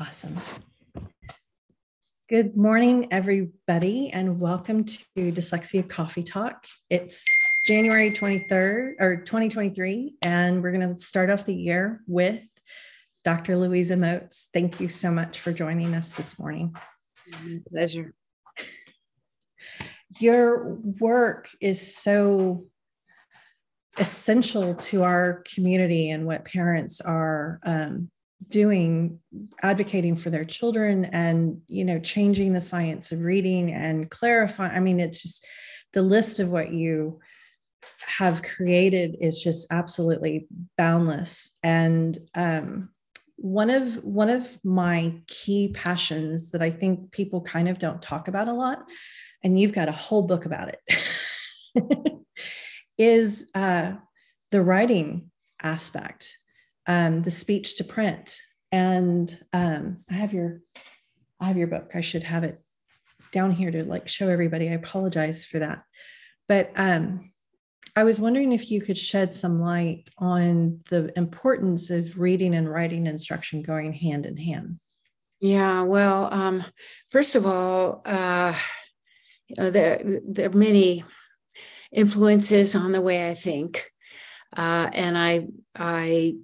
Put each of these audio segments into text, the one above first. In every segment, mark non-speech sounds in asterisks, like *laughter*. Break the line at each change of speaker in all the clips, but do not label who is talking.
Awesome. Good morning, everybody, and welcome to Dyslexia Coffee Talk. It's January 23rd or 2023, and we're going to start off the year with Dr. Louisa Moats. Thank you so much for joining us this morning.
Pleasure.
Your work is so essential to our community and what parents are um, doing advocating for their children and you know changing the science of reading and clarifying i mean it's just the list of what you have created is just absolutely boundless. And um, one of one of my key passions that i think people kind of don't talk about a lot and you've got a whole book about it *laughs* is uh, the writing aspect um, the speech to print. And um, I have your, I have your book. I should have it down here to like show everybody. I apologize for that. But um, I was wondering if you could shed some light on the importance of reading and writing instruction going hand in hand.
Yeah, well, um, first of all, uh, you know, there there are many influences on the way I think, uh, and I I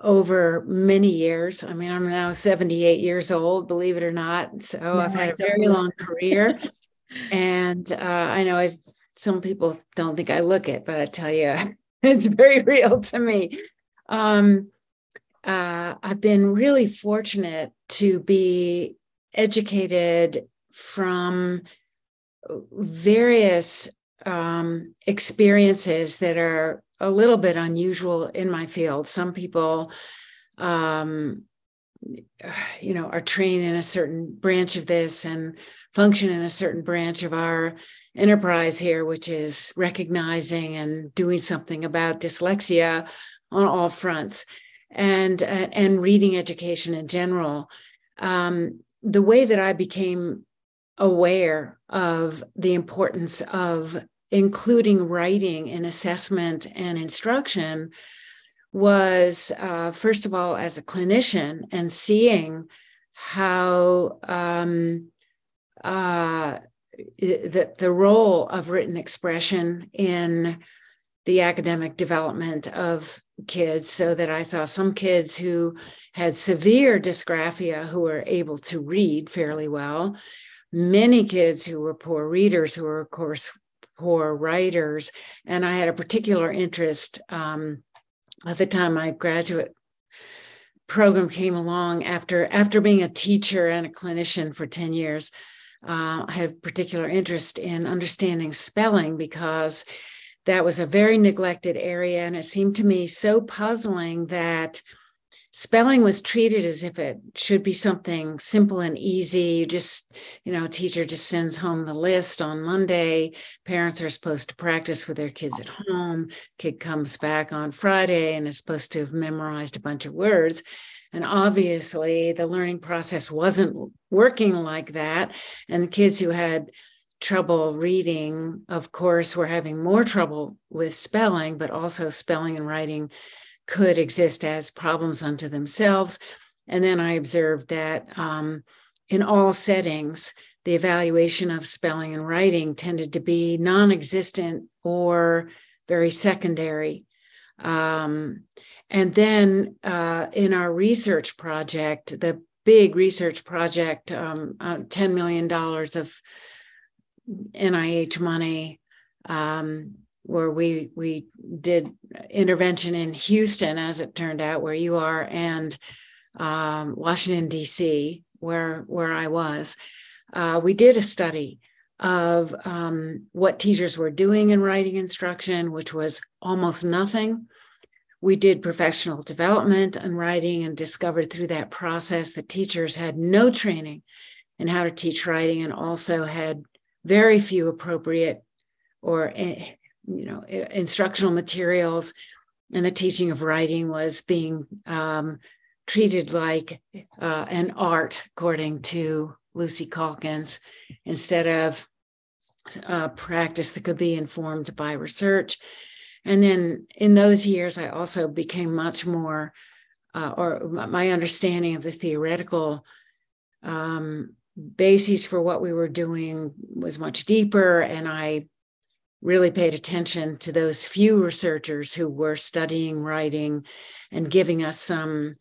over many years. I mean, I'm now 78 years old, believe it or not. So yeah, I've had a very long career. *laughs* and uh, I know I, some people don't think I look it, but I tell you, *laughs* it's very real to me. Um, uh, I've been really fortunate to be educated from various um, experiences that are a little bit unusual in my field. Some people, um, you know, are trained in a certain branch of this and function in a certain branch of our enterprise here, which is recognizing and doing something about dyslexia on all fronts and uh, and reading education in general. Um, the way that I became aware of the importance of including writing and assessment and instruction was uh, first of all as a clinician and seeing how um, uh, the, the role of written expression in the academic development of kids so that I saw some kids who had severe dysgraphia who were able to read fairly well, many kids who were poor readers who were, of course, poor writers. And I had a particular interest um, at the time my graduate program came along after after being a teacher and a clinician for 10 years. Uh, I had a particular interest in understanding spelling because that was a very neglected area. And it seemed to me so puzzling that spelling was treated as if it should be something simple and easy. You just, you know, a teacher just sends home the list on Monday. Parents are supposed to practice with their kids at home. Kid comes back on Friday and is supposed to have memorized a bunch of words. And obviously, the learning process wasn't working like that. And the kids who had trouble reading, of course, were having more trouble with spelling, but also spelling and writing could exist as problems unto themselves. And then I observed that um, in all settings, the evaluation of spelling and writing tended to be non existent or very secondary. Um, and then uh, in our research project, the big research project, um, uh, $10 million of NIH money, um, where we we did intervention in Houston, as it turned out, where you are, and um, Washington D.C., where where I was. Uh, we did a study of um, what teachers were doing in writing instruction, which was almost nothing. We did professional development and writing and discovered through that process that teachers had no training in how to teach writing and also had very few appropriate or eh, you know instructional materials and the teaching of writing was being um, treated like uh, an art according to lucy calkins instead of uh, practice that could be informed by research and then in those years i also became much more uh, or my understanding of the theoretical um, bases for what we were doing was much deeper. And I really paid attention to those few researchers who were studying writing and giving us some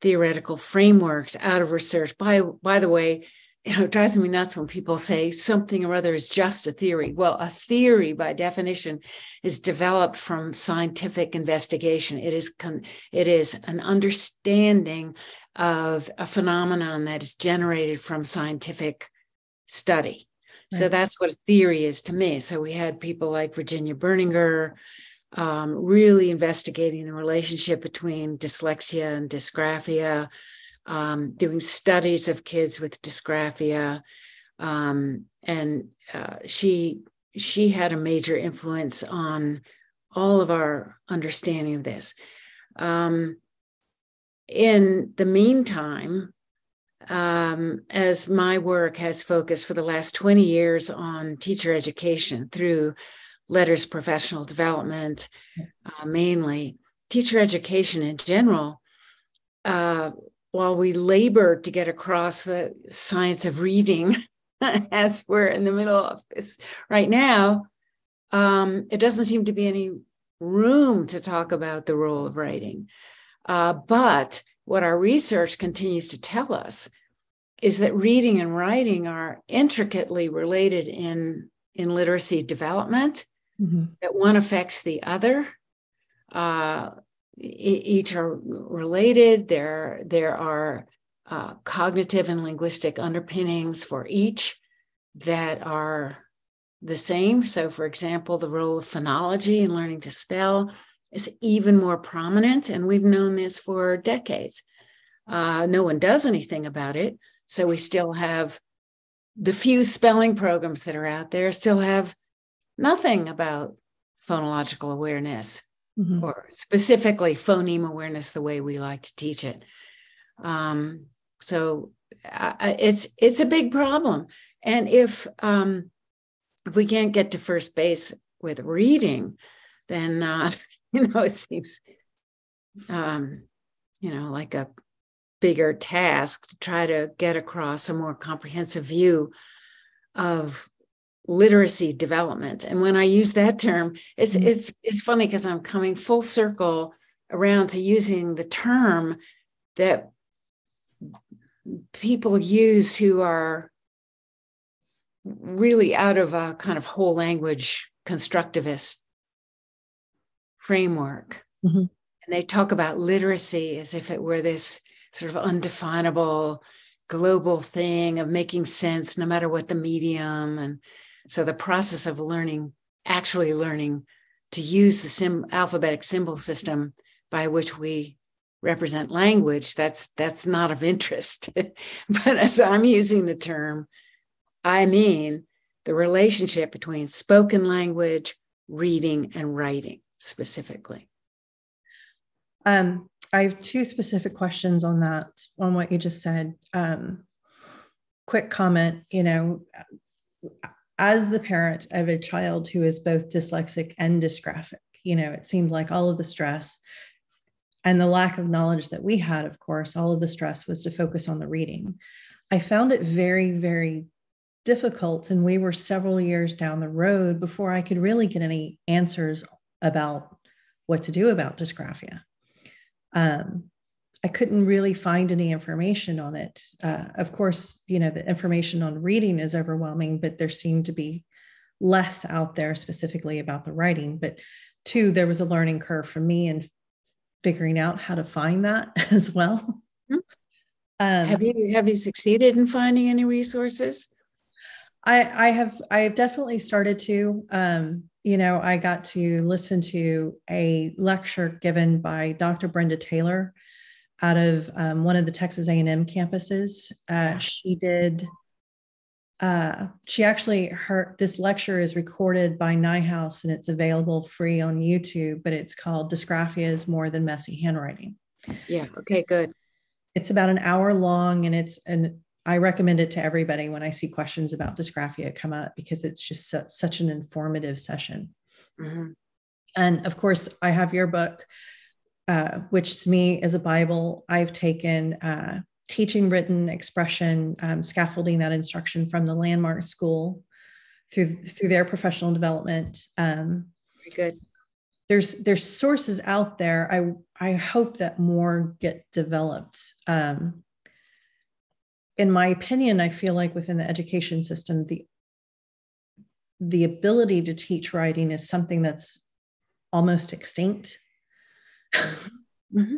theoretical frameworks out of research. By, by the way, you know, it drives me nuts when people say something or other is just a theory. Well, a theory, by definition, is developed from scientific investigation. It is con- it is an understanding of a phenomenon that is generated from scientific study. Right. So that's what a theory is to me. So we had people like Virginia Berninger um, really investigating the relationship between dyslexia and dysgraphia um, doing studies of kids with dysgraphia, um, and uh, she she had a major influence on all of our understanding of this. Um, in the meantime, um, as my work has focused for the last 20 years on teacher education through LETRS professional development, uh, mainly teacher education in general, uh, while we labor to get across the science of reading, *laughs* as we're in the middle of this right now, um, it doesn't seem to be any room to talk about the role of writing. Uh, but what our research continues to tell us is that reading and writing are intricately related in, in literacy development, mm-hmm. that one affects the other. Uh, each are related. There, there are uh, cognitive and linguistic underpinnings for each that are the same. So, for example, the role of phonology in learning to spell is even more prominent, and we've known this for decades. Uh, no one does anything about it. So, we still have the few spelling programs that are out there, still have nothing about phonological awareness mm-hmm. or specifically phoneme awareness the way we like to teach it. Um, so uh, it's it's a big problem, and if um, if we can't get to first base with reading, then uh, *laughs* you know it seems um, you know like a bigger task to try to get across a more comprehensive view of literacy development. And when I use that term, it's mm-hmm. it's it's funny because I'm coming full circle around to using the term that people use who are really out of a kind of whole language constructivist framework. Mm-hmm. And they talk about literacy as if it were this sort of undefinable global thing of making sense no matter what the medium and so the process of learning, actually learning to use the sim, alphabetic symbol system by which we represent language, that's that's not of interest. *laughs* but as I'm using the term, I mean the relationship between spoken language, reading, and writing specifically.
Um, I have two specific questions on that, on what you just said. Um, quick comment, you know, as the parent of a child who is both dyslexic and dysgraphic, you know, it seemed like all of the stress and the lack of knowledge that we had, of course, all of the stress was to focus on the reading. I found it very, very difficult. And we were several years down the road before I could really get any answers about what to do about dysgraphia. Um, I couldn't really find any information on it. Uh, of course, you know, the information on reading is overwhelming, but there seemed to be less out there specifically about the writing. But two, there was a learning curve for me in figuring out how to find that *laughs* as well.
Mm-hmm. Um, have you have you succeeded in finding any resources?
I, I have I have definitely started to. Um, you know, I got to listen to a lecture given by Dr. Brenda Taylor out of um, one of the Texas A&M campuses. Uh, she did. Uh, she actually her this lecture is recorded by Neuhaus and it's available free on YouTube. But it's called "Dysgraphia is More Than Messy Handwriting."
Yeah. Okay. Good.
It's about an hour long, and it's an I recommend it to everybody when I see questions about dysgraphia come up because it's just su- such an informative session. Mm-hmm. And of course, I have your book, uh, which to me is a Bible. I've taken uh, teaching written expression, um, scaffolding that instruction from the Landmark School through through their professional development. Um,
Very good.
There's there's sources out there. I I hope that more get developed. Um, in my opinion, I feel like within the education system, the the ability to teach writing is something that's almost extinct. *laughs* mm-hmm.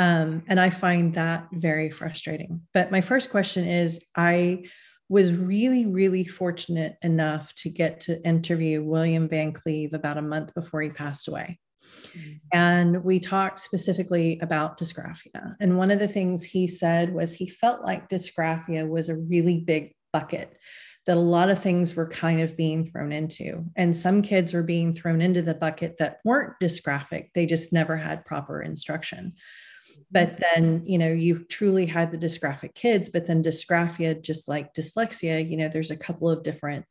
um, and I find that very frustrating. But my first question is I was really, really fortunate enough to get to interview William Van Cleve about a month before he passed away. Mm-hmm. And we talked specifically about dysgraphia. And one of the things he said was he felt like dysgraphia was a really big bucket that a lot of things were kind of being thrown into. And some kids were being thrown into the bucket that weren't dysgraphic, they just never had proper instruction. But then, you know, you truly had the dysgraphic kids, but then dysgraphia, just like dyslexia, you know, there's a couple of different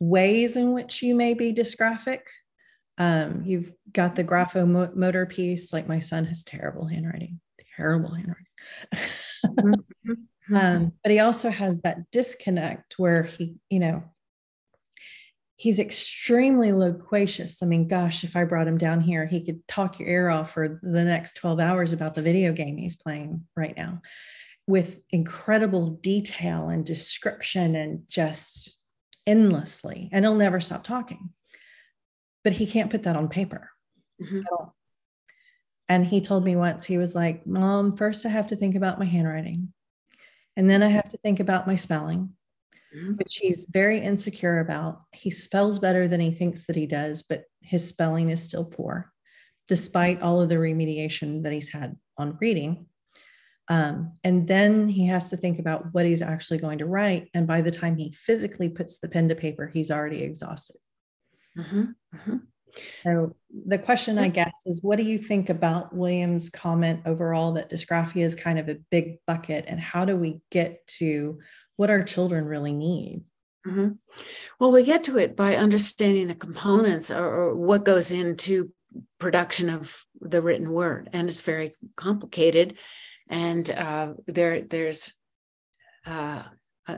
ways in which you may be dysgraphic. Um, you've got the graphomotor piece, like my son has terrible handwriting, terrible handwriting. Mm-hmm. *laughs* Um, mm-hmm. but he also has that disconnect where he, you know, he's extremely loquacious. I mean, gosh, if I brought him down here, he could talk your ear off for the next 12 hours about the video game he's playing right now with incredible detail and description and just endlessly. And he'll never stop talking. But he can't put that on paper mm-hmm. at all. And he told me once, he was like, Mom, first I have to think about my handwriting. And then I have to think about my spelling, mm-hmm. which he's very insecure about. He spells better than he thinks that he does, but his spelling is still poor, despite all of the remediation that he's had on reading. Um, and then he has to think about what he's actually going to write. And by the time he physically puts the pen to paper, he's already exhausted. Mm-hmm. Mm-hmm. So the question, I guess, is what do you think about William's comment overall that dysgraphia is kind of a big bucket, and how do we get to what our children really need?
Mm-hmm. Well, we get to it by understanding the components or, or, what goes into production of the written word, and it's very complicated. And uh, there, there's uh,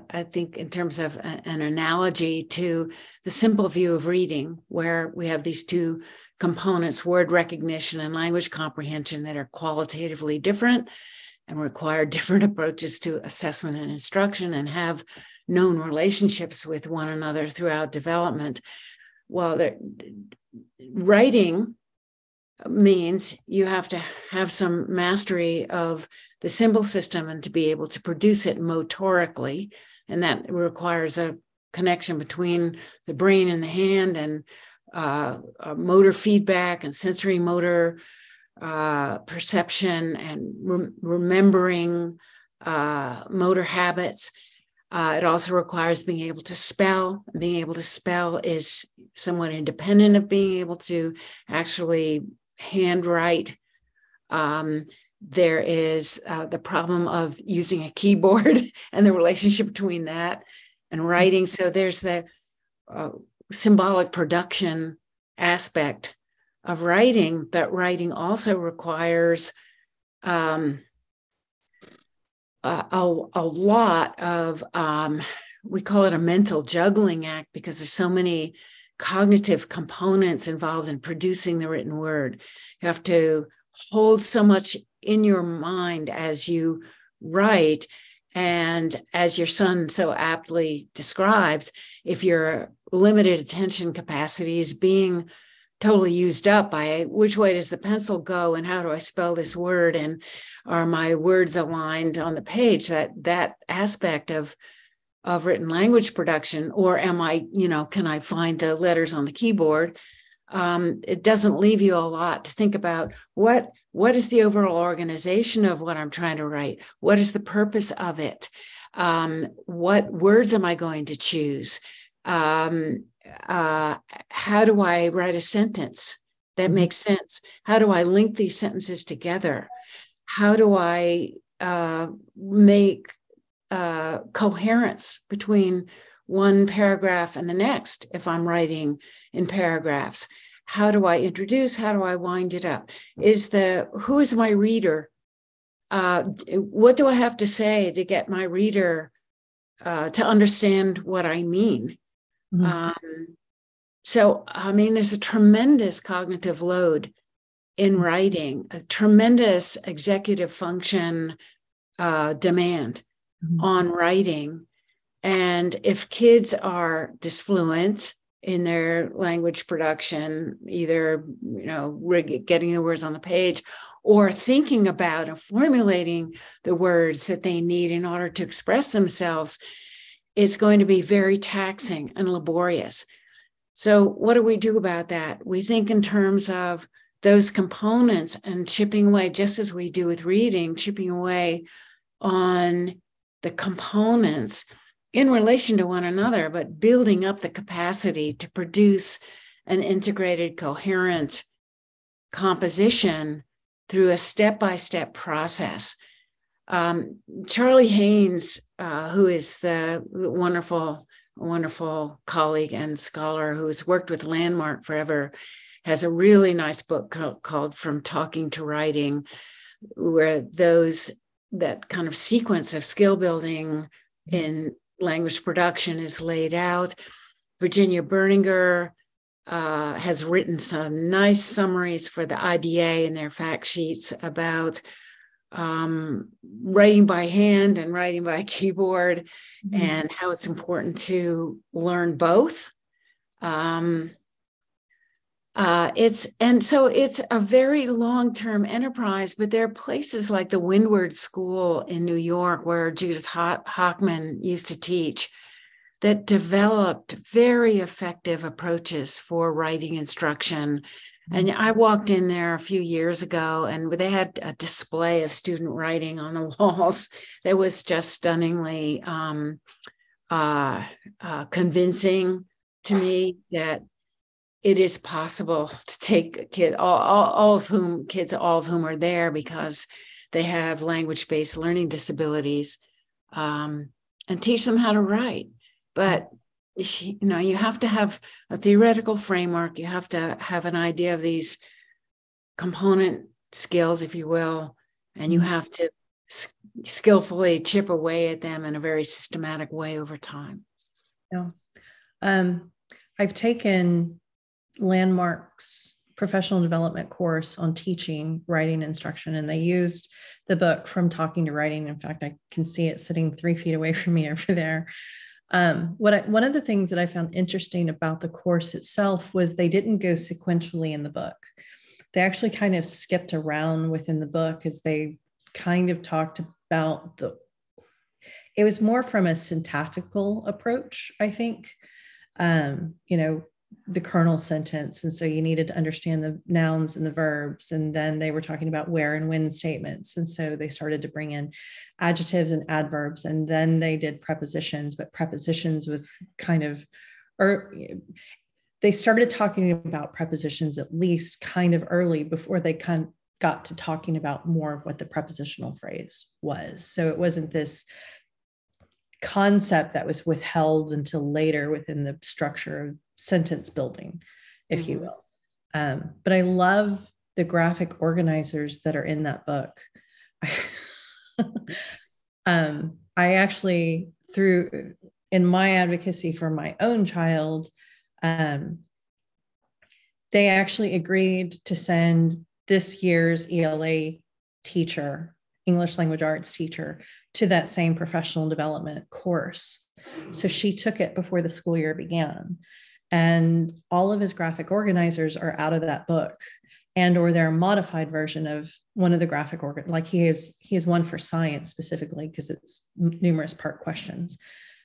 I think, in terms of an analogy to the simple view of reading, where we have these two components word recognition and language comprehension that are qualitatively different and require *laughs* different approaches to assessment and instruction and have known relationships with one another throughout development. Well, writing means you have to have some mastery of the symbol system and to be able to produce it motorically. And that requires a connection between the brain and the hand and uh, motor feedback and sensory motor uh, perception and re- remembering uh, motor habits. Uh, it also requires being able to spell. Being able to spell is somewhat independent of being able to actually handwrite. Um, there is uh, the problem of using a keyboard *laughs* and the relationship between that and writing. So there's the uh, symbolic production aspect of writing, but writing also requires um, a, a, a, lot of, um, we call it a mental juggling act because there's so many cognitive components involved in producing the written word. You have to hold so much in your mind as you write. And as your son so aptly describes, if your limited attention capacity is being totally used up by which way does the pencil go and how do I spell this word and are my words aligned on the page that that aspect of of written language production or am I you know can I find the letters on the keyboard um, it doesn't leave you a lot to think about what what is the overall organization of what i'm trying to write? What is the purpose of it? Um, what words am i going to choose? Um, uh, how do i write a sentence that mm-hmm. makes sense? How do i link these sentences together? How do i uh, make uh, coherence between one paragraph and the next if I'm writing in paragraphs? how do I introduce? How do I wind it up? Is the who is my reader? Uh, what do I have to say to get my reader uh, to understand what I mean? Mm-hmm. Um, so, I mean, there's a tremendous cognitive load in writing, a tremendous executive function uh, demand mm-hmm. on writing. And if kids are disfluent in their language production, either you know getting the words on the page or thinking about and formulating the words that they need in order to express themselves, is going to be very taxing and laborious. So, what do we do about that? We think in terms of those components and chipping away, just as we do with reading, chipping away on the components in relation to one another, but building up the capacity to produce an integrated, coherent composition through a step by step process. Um, Charlie Haynes, uh, who is the wonderful, wonderful colleague and scholar who has worked with Landmark forever, has a really nice book called From Talking to Writing, where those that kind of sequence of skill building in language production is laid out. Virginia Berninger uh, has written some nice summaries for the IDA in their fact sheets about um, writing by hand and writing by *laughs* keyboard mm-hmm. and how it's important to learn both. Um, uh, it's and so it's a very long-term enterprise, but there are places like the Windward School in New York where Judith Hochman used to teach that developed very effective approaches for writing instruction. And I walked in there a few years ago and they had a display of student writing on the *laughs* walls that was just stunningly um, uh, uh, convincing to me that it is possible to take kids, all, all, all of whom kids, all of whom are there because they have language based learning disabilities, um, and teach them how to write. But you know, you have to have a theoretical framework. You have to have an idea of these component skills, if you will, and you mm-hmm. have to skillfully chip away at them in a very systematic way over time.
Yeah. Um, I've taken landmarks professional development course on teaching writing instruction. And they used the book from talking to writing. In fact i can see it sitting three feet away from me *laughs* over there. Um, what I, one of the things that i found interesting about the course itself was they didn't go sequentially in the book. They actually kind of skipped around within the book as they kind of talked about the it was more from a syntactical approach i think. Um, you know the kernel sentence. And so you needed to understand the nouns and the verbs. And then they were talking about where and when statements. And so they started to bring in adjectives and adverbs. And then they did prepositions, but prepositions was kind of, or they started talking about prepositions at least kind of early before they kind got to talking about more of what the prepositional phrase was. So it wasn't this concept that was withheld until later within the structure of sentence building, if mm-hmm. you will. Um, but I love the graphic organizers that are in that book. *laughs* um, I actually, through in my advocacy for my own child, um, they actually agreed to send this year's ELA teacher, English language arts teacher, to that same professional development course. So she took it before the school year began and all of his graphic organizers are out of that book and or they're modified version of one of the graphic organ like he has he has one for science specifically because it's numerous part questions.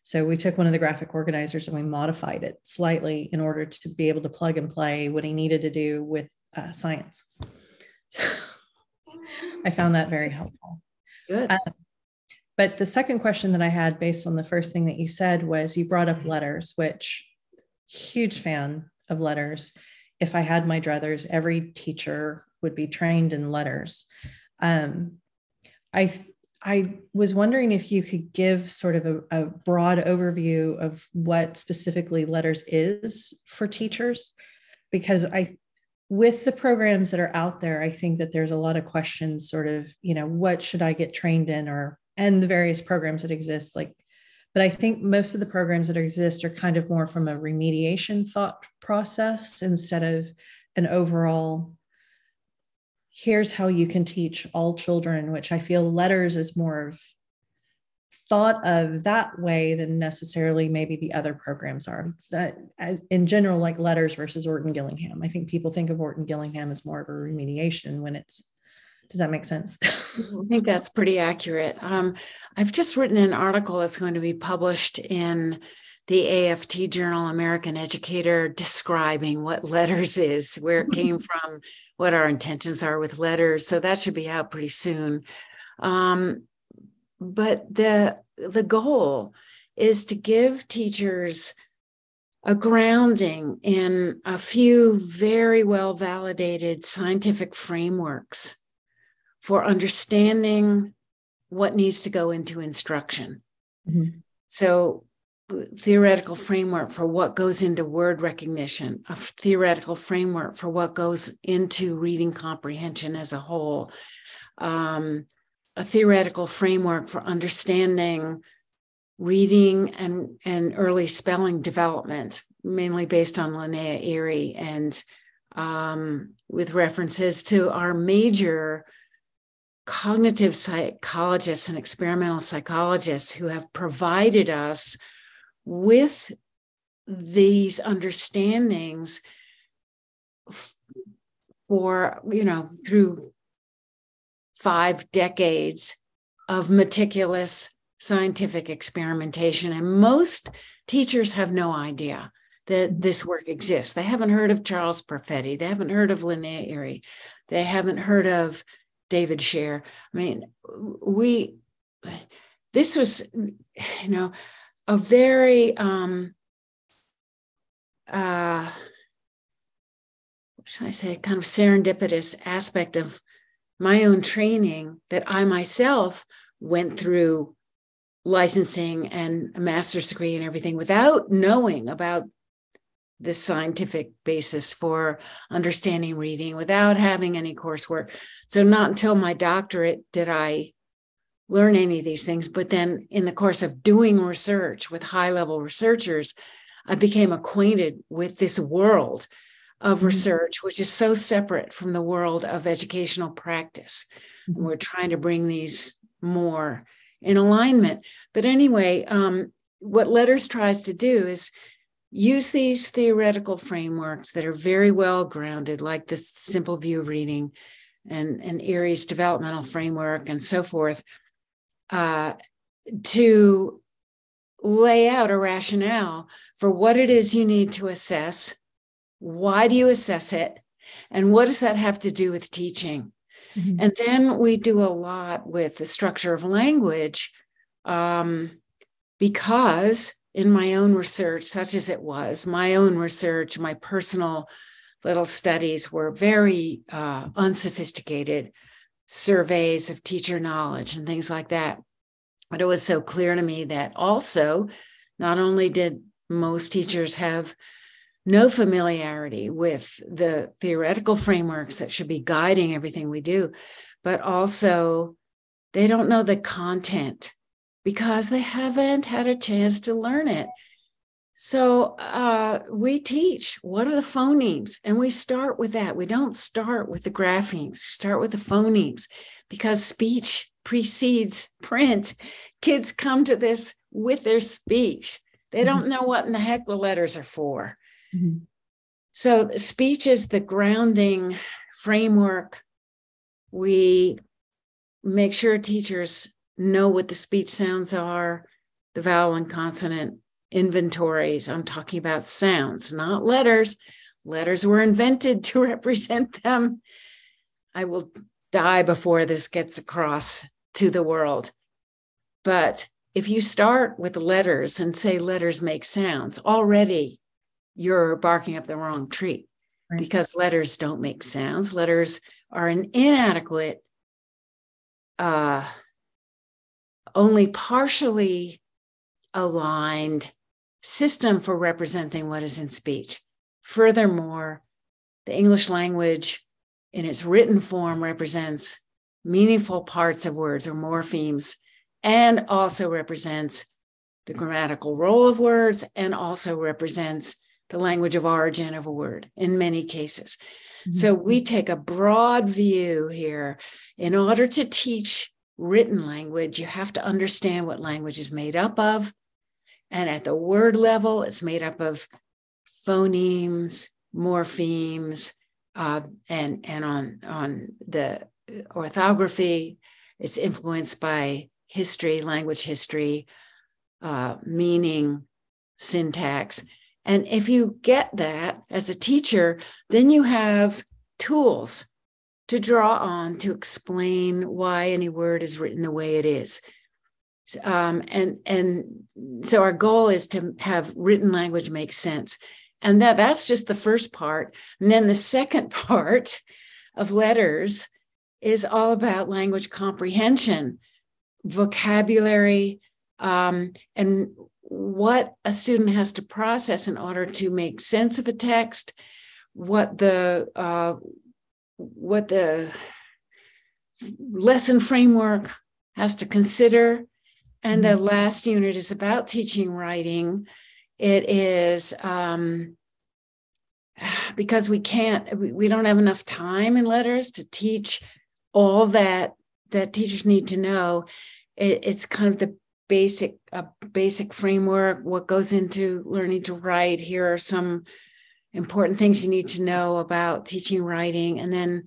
So we took one of the graphic organizers and we modified it slightly in order to be able to plug and play what he needed to do with uh, science. So *laughs* i found that very helpful.
Good. Um,
but the second question that i had based on the first thing that you said was you brought up LETRS which huge fan of LETRS. If I had my druthers, every teacher would be trained in LETRS. Um, I I was wondering if you could give sort of a, a, broad overview of what specifically LETRS is for teachers, because I with the programs that are out there, I think that there's a lot of questions sort of, you know, what should I get trained in or and the various programs that exist like but I think most of the programs that exist are kind of more from a remediation thought process instead of an overall here's how you can teach all children, which I feel LETRS is more of thought of that way than necessarily maybe the other programs are. In general, like LETRS versus Orton Gillingham. I think people think of Orton Gillingham as more of a remediation when it's does that make sense?
I think that's pretty accurate. Um, I've just written an article that's going to be published in the AFT journal, American Educator, describing what LETRS is, where it came *laughs* from, what our intentions are with LETRS. So that should be out pretty soon. Um, but the the goal is to give teachers a grounding in a few very well validated scientific frameworks for understanding what needs to go into instruction. Mm-hmm. So, theoretical framework for what goes into word recognition, a theoretical framework for what goes into reading comprehension as a whole, um, a theoretical framework for understanding reading and, and early spelling development, mainly based on Linnea Ehri and um, with references to our major cognitive psychologists and experimental psychologists who have provided us with these understandings for, you know, through five decades of meticulous scientific experimentation. And most teachers have no idea that this work exists. They haven't heard of Charles Perfetti. They haven't heard of Linnea Ehri. They haven't heard of David Share. I mean, we, this was, you know, a very, um, uh, what should I say, kind of serendipitous aspect of my own training that I myself went through licensing and a master's degree and everything without knowing about the scientific basis for understanding reading without having any coursework. So, not until my doctorate did I learn any of these things. But then, in the course of doing research with high level researchers, I became acquainted with this world of mm-hmm. research, which is so separate from the world of educational practice. Mm-hmm. We're trying to bring these more in alignment. But anyway, um, what LETRS tries to do is use these theoretical frameworks that are very well grounded, like the simple view reading and, and Ehri's developmental framework and so forth, uh, to lay out a rationale for what it is you need to assess. Why do you assess it? And what does that have to do with teaching? Mm-hmm. And then we do a lot with the structure of language um, because in my own research, such as it was, my own research, my personal little studies were very uh, unsophisticated surveys of teacher knowledge and things like that. But it was so clear to me that also, not only did most teachers have no familiarity with the theoretical frameworks that should be guiding everything we do, but also they don't know the content because they haven't had a chance to learn it. So uh, we teach what are the phonemes, and we start with that. We don't start with the graphemes, we start with the phonemes because speech precedes print. Kids come to this with their speech. They mm-hmm. don't know what in the heck the letters are for. Mm-hmm. So speech is the grounding framework. We make sure teachers know what the speech sounds are, the vowel and consonant inventories. I'm talking about sounds, not letters. Letters were invented *laughs* to represent them. I will die before this gets across to the world. But if you start with letters and say letters make sounds, already you're barking up the wrong tree right. because letters don't make sounds. Letters are an inadequate uh, only partially aligned system for representing what is in speech. Furthermore, the English language in its written form represents meaningful parts of words or morphemes and also represents the grammatical role of words and also represents the language of origin of a word in many cases. Mm-hmm. So we take a broad view here. In order to teach written language, you have to understand what language is made up of. And at the word level, it's made up of phonemes, morphemes, uh, and, and on, on the orthography, it's influenced by history, language history, uh, meaning, syntax. And if you get that as a teacher, then you have tools to draw on to explain why any word is written the way it is. Um, and and so our goal is to have written language make sense, and that that's just the first part. And then the second *laughs* part of LETRS is all about language comprehension, vocabulary, um, and what a student has to process in order to make sense of a text, what the uh, what the lesson framework has to consider. And the mm-hmm. last unit is about teaching writing. It is um, because we can't, we don't have enough time in LETRS to teach all that that teachers need to know. It, it's kind of the basic a basic framework what goes into learning to write here are some important things you need to know about teaching writing and then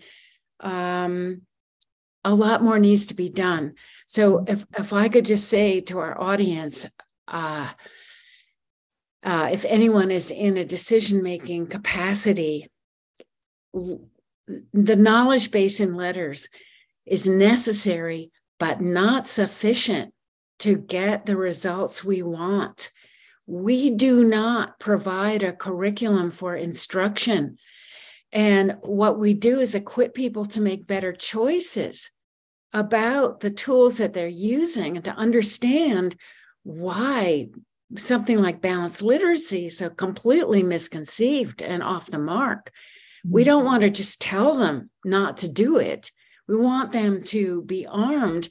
um, a lot more needs to be done so if if i could just say to our audience uh, uh, if anyone is in a decision making capacity the knowledge base in LETRS is necessary but not sufficient to get the results we want. We do not provide a curriculum for instruction. And what we do is equip people to make better choices about the tools that they're using and to understand why something like balanced literacy is so completely misconceived and off the mark. We don't mm-hmm. want to just tell them not to do it. We want them to be armed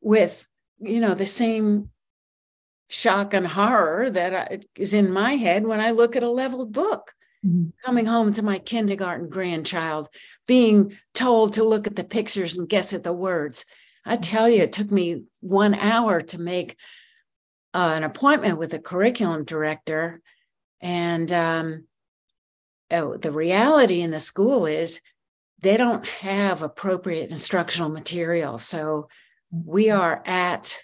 with you know, the same shock and horror that is in my head when I look at a leveled book. Mm-hmm. Coming home to my kindergarten grandchild, being told to look at the pictures and guess at the words. I tell you, it took me one hour to make uh, an appointment with a curriculum director. And um, oh, the reality in the school is they don't have appropriate instructional material. So we are at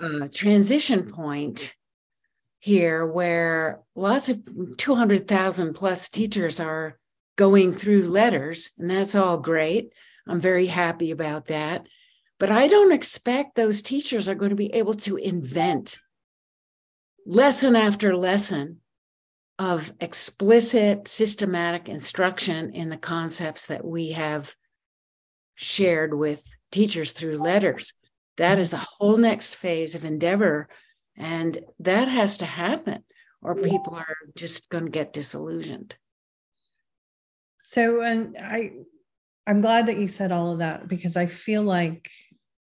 a transition point here where lots of 200,000 plus teachers are going through LETRS, and that's all great. I'm very happy about that. But I don't expect those teachers are going to be able to invent lesson after lesson of explicit systematic instruction in the concepts that we have shared with teachers through LETRS. That is a whole next phase of endeavor. And that has to happen, or people are just going to get disillusioned.
So, and I, I'm glad that you said all of that because I feel like,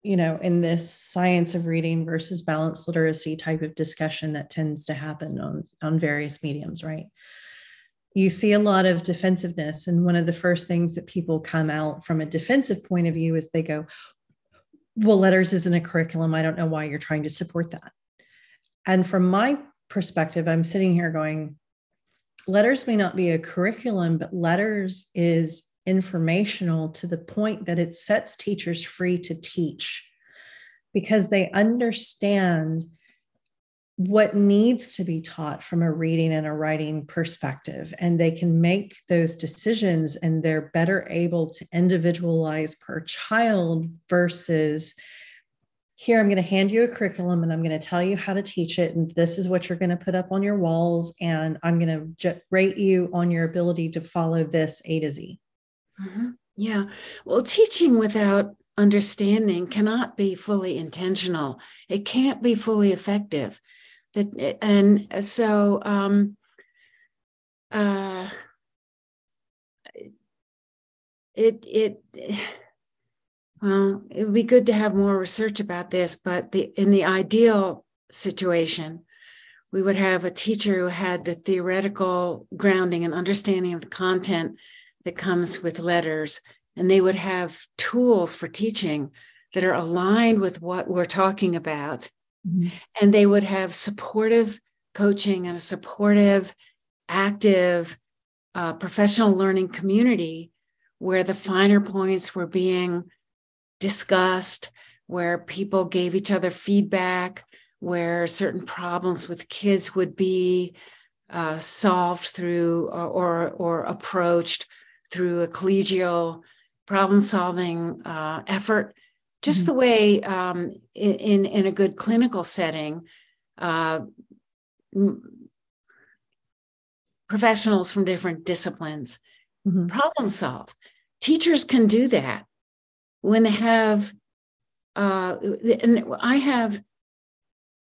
you know, in this science of reading versus balanced literacy type of discussion that tends to happen on, on various mediums, right? you see a lot of defensiveness. And one of the first things that people come out from a defensive point of view is they go, Well, LETRS isn't a curriculum. I don't know why you're trying to support that. And from my perspective, I'm sitting here going, LETRS may not be a curriculum, but LETRS is informational to the point that it sets teachers free to teach because they understand what needs to be taught from a reading and a writing perspective and they can make those decisions and they're better able to individualize per child versus here i'm going to hand you a curriculum and i'm going to tell you how to teach it and this is what you're going to put up on your walls and i'm going to rate you on your ability to follow this a to z.
Mm-hmm. yeah. Well teaching without understanding cannot be fully intentional. It can't be fully effective that and so um, uh, it it well, it would be good to have more research about this, but the in the ideal situation, we would have a teacher who had the theoretical grounding and understanding of the content that comes with LETRS, and they would have tools for teaching that are aligned with what we're talking about. Mm-hmm. And they would have supportive coaching and a supportive, active, uh, professional learning community where the finer points were being discussed, where people gave each other feedback, where certain problems with kids would be uh, solved through or, or, or, approached through a collegial problem solving uh, effort, just mm-hmm. the way um, in, in a good clinical setting, uh, professionals from different disciplines mm-hmm. problem solve. Teachers can do that when they have uh, and I have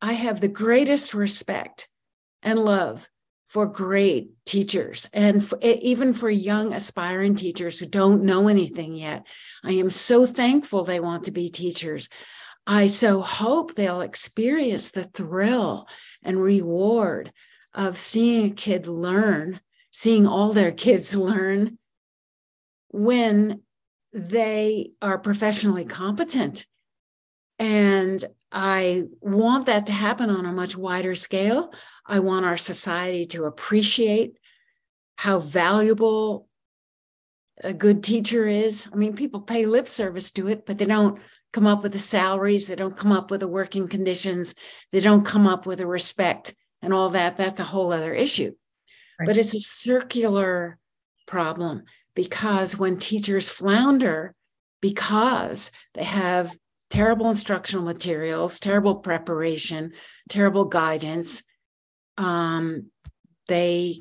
I have the greatest respect and love for great teachers and for, even for young aspiring teachers who don't know anything yet. I am so thankful they want to be teachers. I so hope they'll experience the thrill and reward of seeing a kid learn, seeing all their kids *laughs* learn when they are professionally competent. And I want that to happen on a much wider scale. I want our society to appreciate how valuable a good teacher is. I mean, people pay lip service to it, but they don't come up with the salaries, they don't come up with the working conditions, they don't come up with the respect and all that. That's a whole other issue. Right. But it's a circular problem because when teachers flounder because they have terrible instructional materials, terrible preparation, terrible guidance, um, they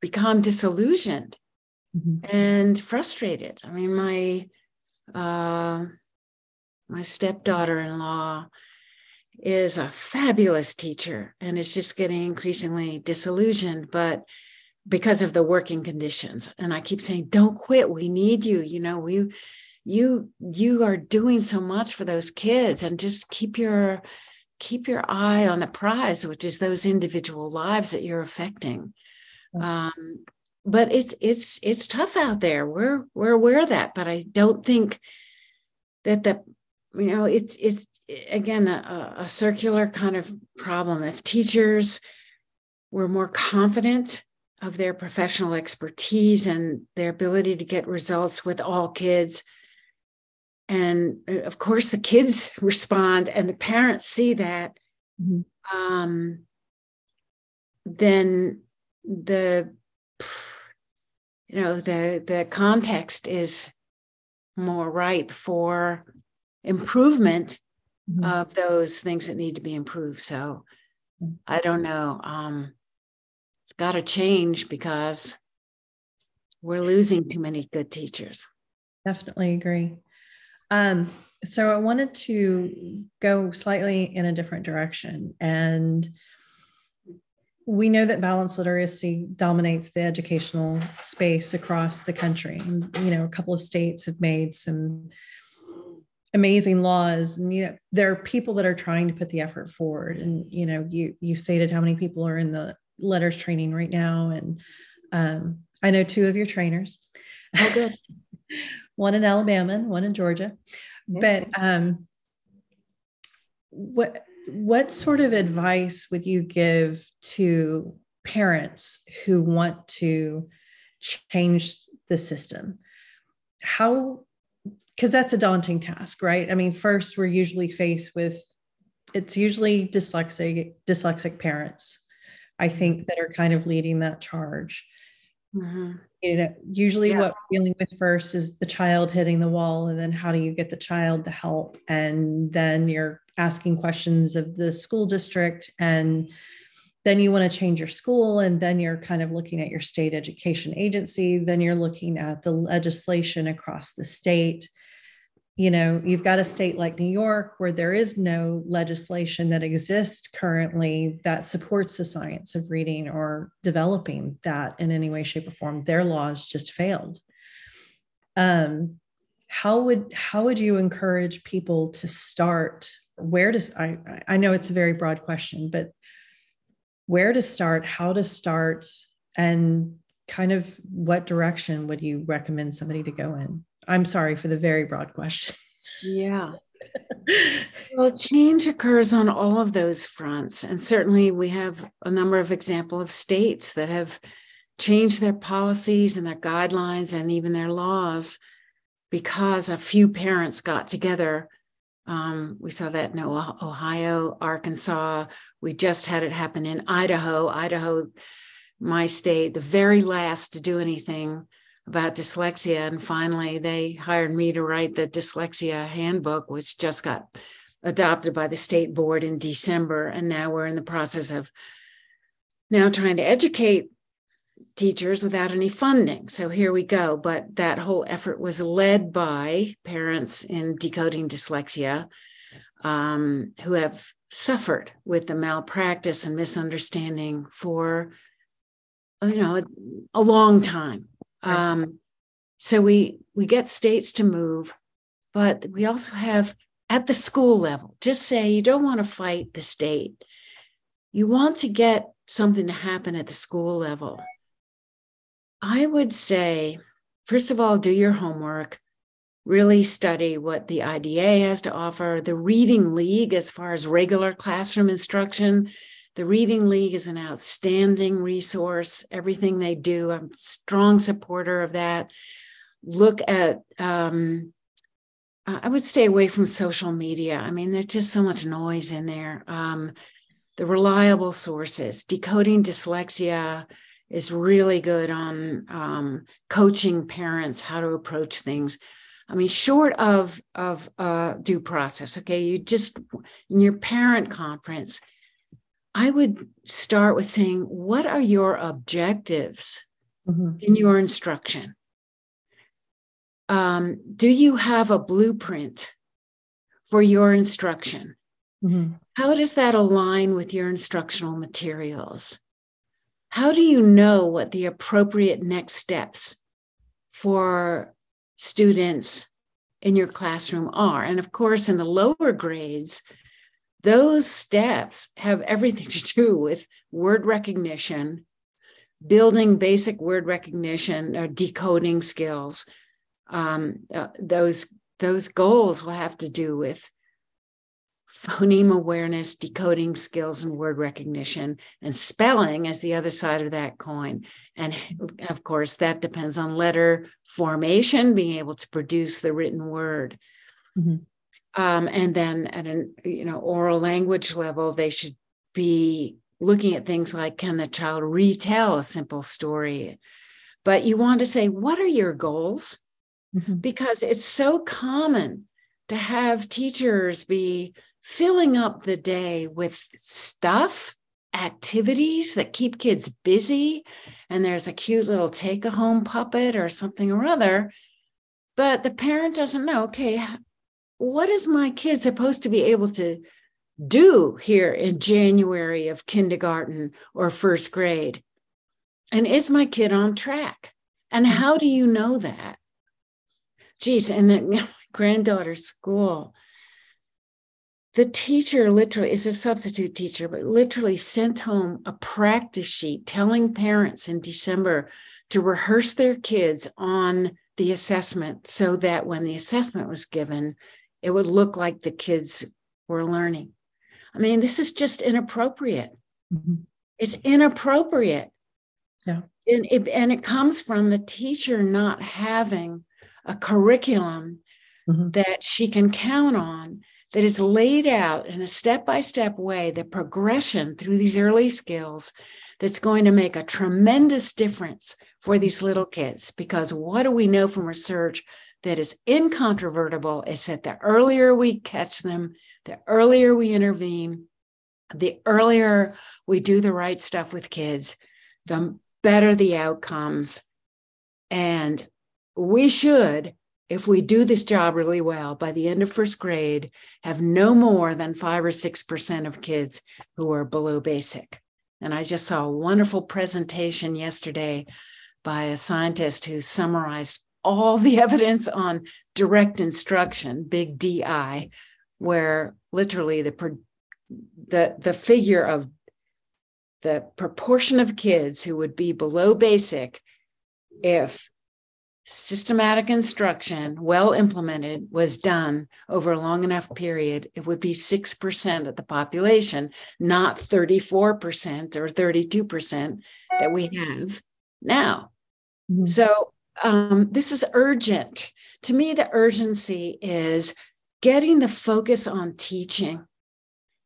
become disillusioned mm-hmm. and frustrated. I mean, my uh, my stepdaughter-in-law is a fabulous teacher and is just getting increasingly disillusioned, but because of the working conditions and i keep saying don't quit we need you you know we you you are doing so much for those kids and just keep your keep your eye on the prize which is those individual lives that you're affecting. Um, but it's it's it's tough out there. We're we're aware of that but i don't think that the you know it's it's again a, a circular kind of problem. If teachers were more confident of their professional expertise and their ability to get results with all kids. And uh, of course, the kids *laughs* respond and the parents see that. Mm-hmm. Um, then the you know the the context is more ripe for improvement mm-hmm. of those things that need to be improved so mm. i don't know um it's got to change because we're losing too many good teachers.
Definitely agree. Um, so I wanted to go slightly in a different direction. And we know that balanced literacy dominates the educational space across the country. And, you know, a couple of states have made some amazing laws and you know there are people that are trying to put the effort forward and you know you you stated how many people are in the LETRS training right now. And um, I know two of your trainers.
Oh, good. *laughs*
one in Alabama and one in Georgia. But um, what what sort of advice would you give to parents who want to change the system? How because that's a daunting task, right? I mean, first we're usually faced with it's usually dyslexic dyslexic parents I think, that are kind of leading that charge. Mm-hmm. You uh, know, usually yeah. what we're dealing with first is the child hitting the wall, and then how do you get the child the help? And then you're asking questions of the school district, and then you want to change your school, and then you're kind of looking at your state education agency, then you're looking at the legislation across the state you know you've got a state like new york where there is no legislation that exists currently that supports the science of reading or developing that in any way shape or form. Their laws just failed. Um, how would how would you encourage people to start? Where does i i know it's a very broad question but where to start how to start and kind of what direction would you recommend somebody to go in i'm sorry for the very broad question
yeah *laughs* well change occurs on all of those fronts and certainly we have a number of example of states that have changed their policies and their guidelines and even their laws because a few parents got together. Um, we saw that in Ohio, Arkansas. We just had it happen in Idaho. Idaho, my state, the very last to do anything about dyslexia. And finally, they hired me to write the dyslexia handbook, which just got adopted by the state board in December. And now we're in the process of now trying to educate teachers without any funding. So here we go. But that whole effort was led by parents in decoding dyslexia um, who have suffered with the malpractice and misunderstanding for you know a, a long time. Um, so we we get states to move, but we also have at the school level. Just say you don't want to fight the state. You want to get something to happen at the school level. I would say, first of all, do your homework, really study what the IDA has to offer. The Reading League, as far as regular classroom instruction, the Reading League is an outstanding resource. Everything they do, I'm a strong supporter of that. Look at, um, I would stay away from social media. I mean, there's just so much noise in there. Um, the reliable sources, decoding dyslexia, is really good on um, coaching parents how to approach things. I mean, short of of uh, due process. Okay, you just in your parent conference, I would start with saying, "What are your objectives mm-hmm. in your instruction? Um, do you have a blueprint for your instruction? Mm-hmm. How does that align with your instructional materials?" how do you know what the appropriate next steps for students in your classroom are? And of course, in the lower grades, those steps have everything *laughs* to do with word recognition, building basic word recognition or decoding skills. Um, uh, those those goals will have to do with phoneme awareness, decoding skills, and word recognition, and spelling as the other side of that coin. And of course, that depends on letter formation, being able to produce the written word. Mm-hmm. Um, and then at an you know oral language level, they should be looking at things like can the child retell a simple story? But you want to say, what are your goals? Mm-hmm. Because it's so common to have teachers be filling up the day with stuff, activities that keep kids busy, and there's a cute little take a home puppet or something or other. But the parent doesn't know, okay, what is my kid supposed to be able to do here in January of kindergarten or first grade? And is my kid on track? And mm. how do you know that? Geez, and then *laughs* my granddaughter's school, the teacher literally is a substitute teacher, but literally sent home a practice sheet telling parents in December to rehearse their kids on the assessment so that when the assessment was given, it would look like the kids were learning. I mean, this is just inappropriate. Mm-hmm. It's inappropriate.
Yeah.
And it, and it comes from the teacher not having a curriculum mm-hmm. that she can count on that is laid out in a step by step way, the progression through these early skills that's going to make a tremendous difference for these little kids. Because what do we know from research that is incontrovertible is that the earlier we catch them, the earlier we intervene, the earlier we do the right stuff with kids, the better the outcomes. And we should if we do this job really well, by the end of first grade, have no more than five or 6% of kids who are below basic. And I just saw a wonderful presentation yesterday by a scientist who summarized all the *laughs* evidence on direct instruction, big DI, where literally the the the figure of the proportion of kids who would be below basic if systematic instruction, well implemented, was done over a long enough period, it would be 6% of the population, not 34% or 32% that we have now. Mm-hmm. So um, this is urgent. To me, the urgency is getting the focus on teaching.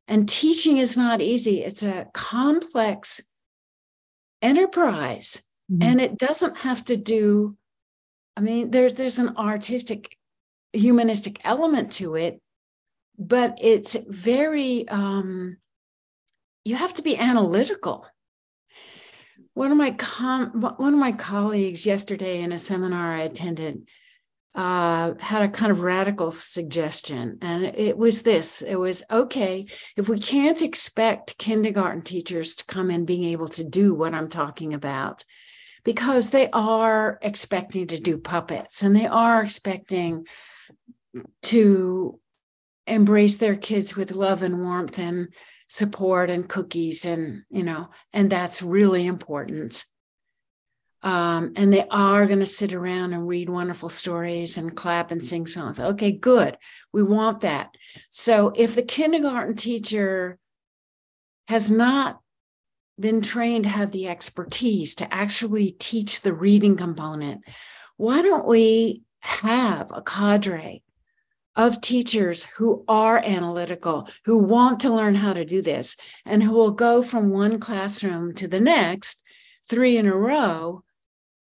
And teaching is not easy, it's a complex enterprise. Mm-hmm. And it doesn't have to do I mean, there's there's an artistic, humanistic element to it, but it's very um, you have to be analytical. One of my com- one of my colleagues yesterday in a seminar I attended uh, had a kind of radical suggestion, and it was this: it was okay if we can't expect kindergarten teachers to come in being able to do what I'm talking about because they are expecting to do puppets and they are expecting to embrace their kids with love and warmth and support and cookies and you know and that's really important. Um, and they are going to sit around and read wonderful stories and clap and sing songs. Okay good. We want that. So if the kindergarten teacher has not been trained, to have the expertise to actually teach the reading component, why don't we have a cadre of teachers who are analytical, who want to learn how to do this, and who will go from one classroom to the next, three in a row,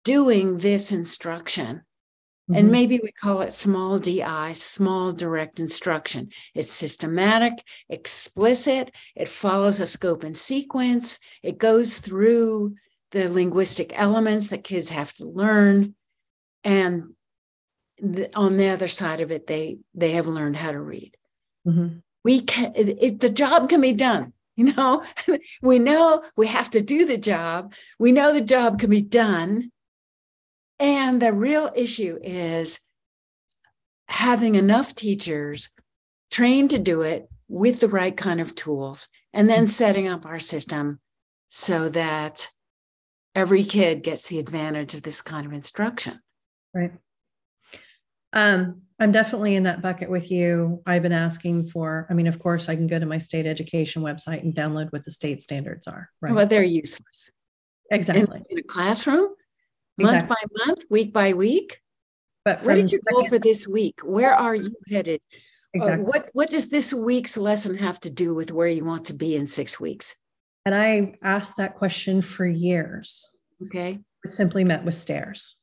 doing this instruction? Mm-hmm. And maybe we call it small DI, small direct instruction. It's systematic, explicit, it follows a scope and sequence, it goes through the linguistic elements that kids have to learn. And the, on the other side of it, they they have learned how to read. Mm-hmm. We can it, it, the job can be done. *laughs* You know, *laughs* we know we have to do the job. We know the job can be done and the real issue is having enough teachers trained to do it with the right kind of tools, and then setting up our system so that every kid gets the advantage of this kind of instruction.
Right. Um, I'm definitely in that bucket with you. I've been asking for, I mean, of course, I can go to my state education website and download what the state standards are.
Right. Well, they're useless.
Exactly.
In, in a classroom, month by month, week by week. But what did you go for this week? Where are you headed? Exactly. Uh, what what does this week's lesson have to do with where you want to be in six weeks?
And I asked that question for years.
Okay.
I simply met with stares.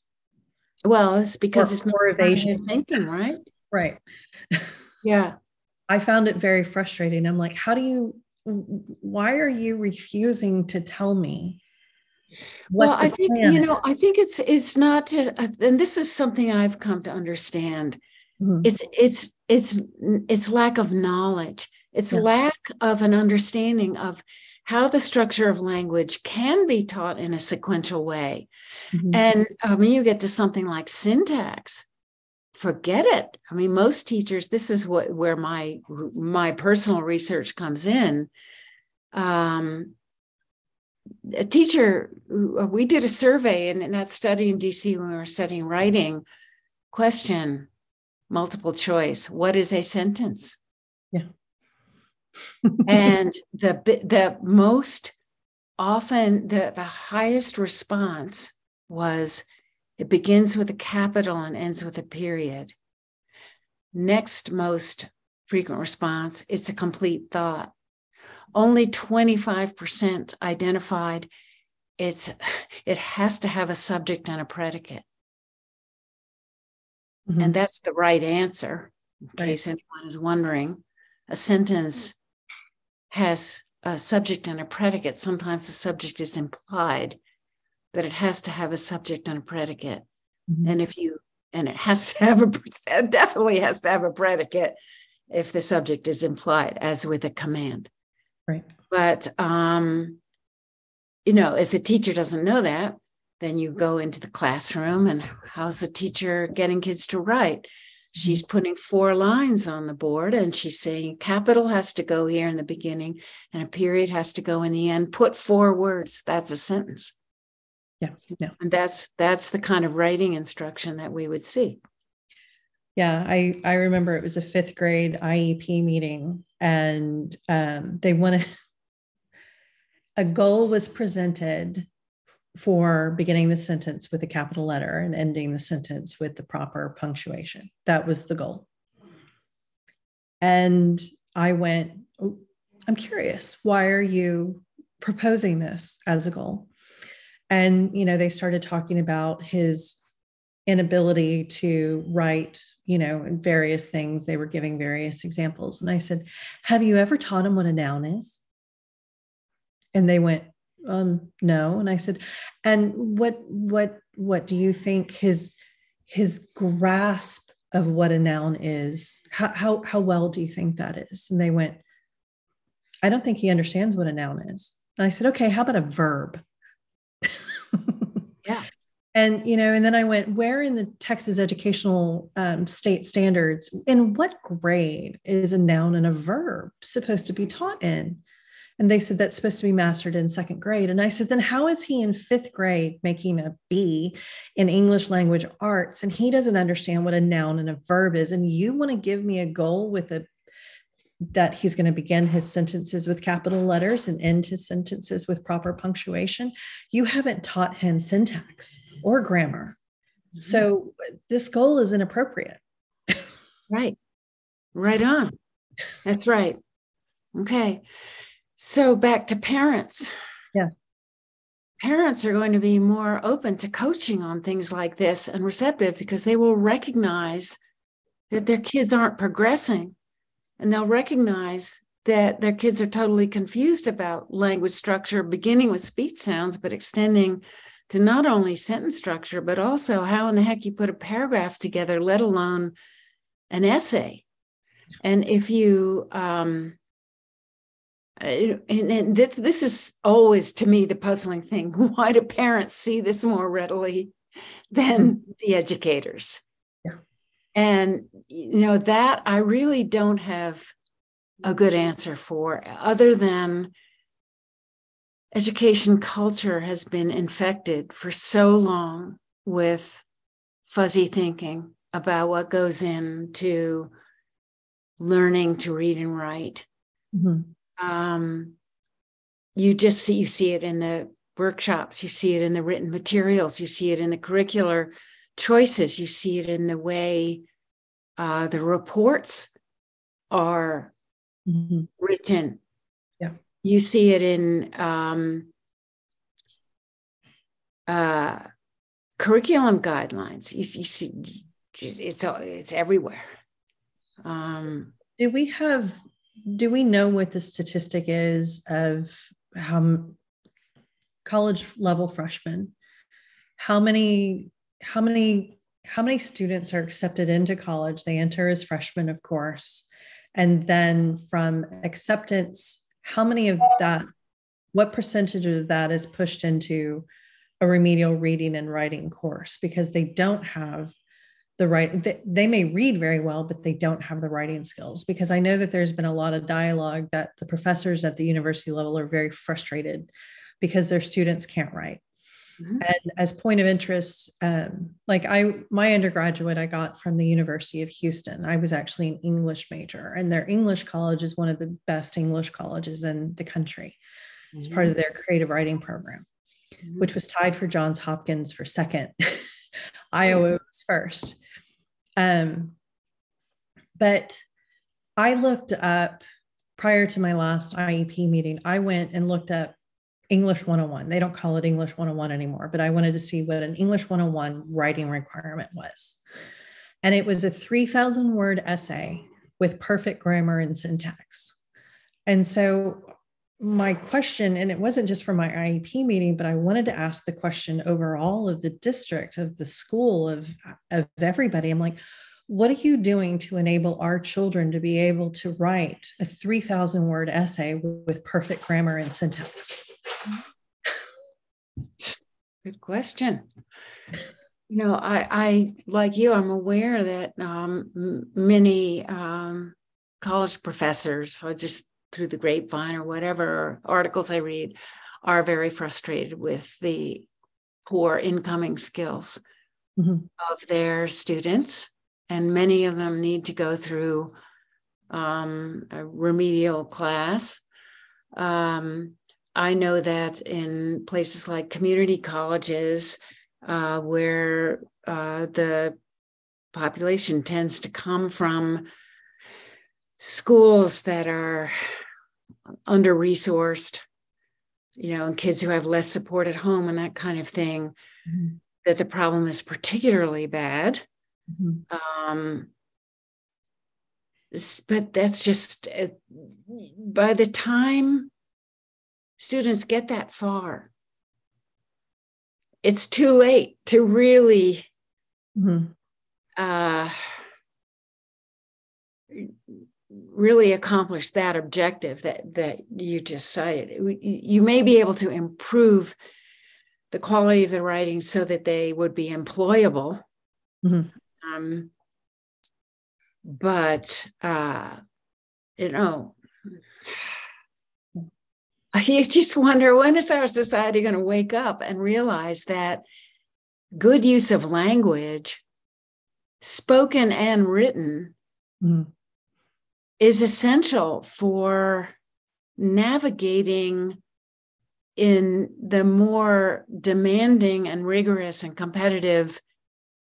Well, it's because or it's motivation thinking, right?
Right. *laughs*
Yeah.
I found it very frustrating. I'm like, how do you why are you refusing to tell me
well i think you know i think it's it's not just uh, and this is something i've come to understand mm-hmm. it's it's it's it's lack of knowledge it's yeah. lack of an understanding of how the structure of language can be taught in a sequential way mm-hmm. and i mean you get to something like syntax forget it i mean most teachers this is what where my my personal research comes in um, a teacher, we did a survey in, in that study in DC when we were studying writing. Question, multiple choice. What is a sentence?
Yeah.
And the the most often the the highest response was it begins with a capital and ends with a period. Next most frequent response, it's a complete thought only 25% identified it's it has to have a subject and a predicate mm-hmm. and that's the right answer in right. case anyone is wondering a sentence has a subject and a predicate sometimes the subject is implied that it has to have a subject and a predicate mm-hmm. and if you and it has to have a *laughs* definitely has to have a predicate if the subject is implied as with a command
Right.
But um, you know, if the teacher doesn't know that, then you go into the classroom and how's the teacher getting kids to write? She's mm-hmm. putting four lines on the board and she's saying capital has to go here in the beginning and a period has to go in the end. Put four words. That's a sentence.
Yeah. Yeah.
And that's that's the kind of writing instruction that we would see.
Yeah, I I remember it was a fifth grade IEP meeting, and um, they wanted *laughs* a goal was presented for beginning the sentence with a capital letter and ending the sentence with the proper punctuation. That was the goal. And I went, oh, I'm curious, why are you proposing this as a goal? And, you know, they started talking about his inability to write, you know, various things. They were giving various examples. And I said, Have you ever taught him what a noun is? And they went, um, no. And I said, and what what what do you think his his grasp of what a noun is? How how how well do you think that is? And they went, I don't think he understands what a noun is. And I said, okay, how about a verb? *laughs*
yeah.
And you know, and then I went, where in the Texas educational um, state standards, in what grade is a noun and a verb supposed to be taught in? And they said that's supposed to be mastered in second grade. And I said, then how is he in fifth grade making a B in English language arts? And he doesn't understand what a noun and a verb is. And you want to give me a goal with a that he's going to begin his sentences with capital letters and end his sentences with proper punctuation. You haven't taught him syntax or grammar. Mm-hmm. So this goal is inappropriate.
right. Right on. That's right. Okay. So back to parents.
Yeah.
Parents are going to be more open to coaching on things like this and receptive because they will recognize that their kids aren't progressing and they'll recognize that their kids are totally confused about language structure, beginning with speech sounds, but extending to not only sentence structure, but also how in the heck you put a paragraph together, let alone an essay. And if you, um, and, and this, this is always to me the puzzling thing. *laughs* Why do parents see this more readily than mm-hmm. the educators?
Yeah.
And, you know, that I really don't have a good answer for, other than education culture has been infected for so long with fuzzy thinking about what goes into learning to read and write. Mm-hmm um, you just see you see it in the workshops you see it in the written materials you see it in the curricular choices you see it in the way uh, the reports are mm-hmm. written.
Yeah.
You see it in um, uh, curriculum guidelines. You, you see it's it's everywhere. Um,
do we have do we know what the statistic is of how college level freshmen? How many how many how many students are accepted into college? They enter as freshmen of course. And then from acceptance how many of that what percentage of that is pushed into a remedial reading and writing course? Because they don't have the right they, they may read very well but they don't have the writing skills because i know that there's been a lot of dialogue that the professors at the university level are very frustrated because their students can't write mm-hmm. and as point of interest um, like i my undergraduate i got from the university of houston i was actually an english major and their english college is one of the best english colleges in the country it's mm-hmm. part of their creative writing program mm-hmm. which was tied for johns hopkins for second *laughs* iowa was first um, but I looked up prior to my last IEP meeting, I went and looked up English 101. They don't call it English 101 anymore, but I wanted to see what an English 101 writing requirement was. And it was a 3,000 word essay with perfect grammar and syntax. And so my question, and it wasn't just for my IEP meeting, but I wanted to ask the question overall of the district, of the school, of, of everybody. I'm like, what are you doing to enable our children to be able to write a 3,000 word essay with perfect grammar and syntax? *laughs*
good question. You know, I, I like you, I'm aware that um, many um, college professors, or just through the grapevine or whatever articles I read, are very frustrated with the poor incoming skills mm-hmm. of their students. And many of them need to go through um, a remedial class. Um, I know that in places like community colleges, uh, where uh, the population tends to come from schools that are under resourced, you know, and kids who have less support at home and that kind of thing, mm-hmm. that the problem is particularly bad. Mm-hmm. Um, but that's just uh, by the time students get that far, it's too late to really mm-hmm. uh, really accomplish that objective that that you just cited. You may be able to improve the quality of the writing so that they would be employable. Mm-hmm. Um, but uh, you know, *sighs* you just wonder when is our society going to wake up and realize that good use of language, spoken and written, mm. Is essential for navigating in the more demanding and rigorous and competitive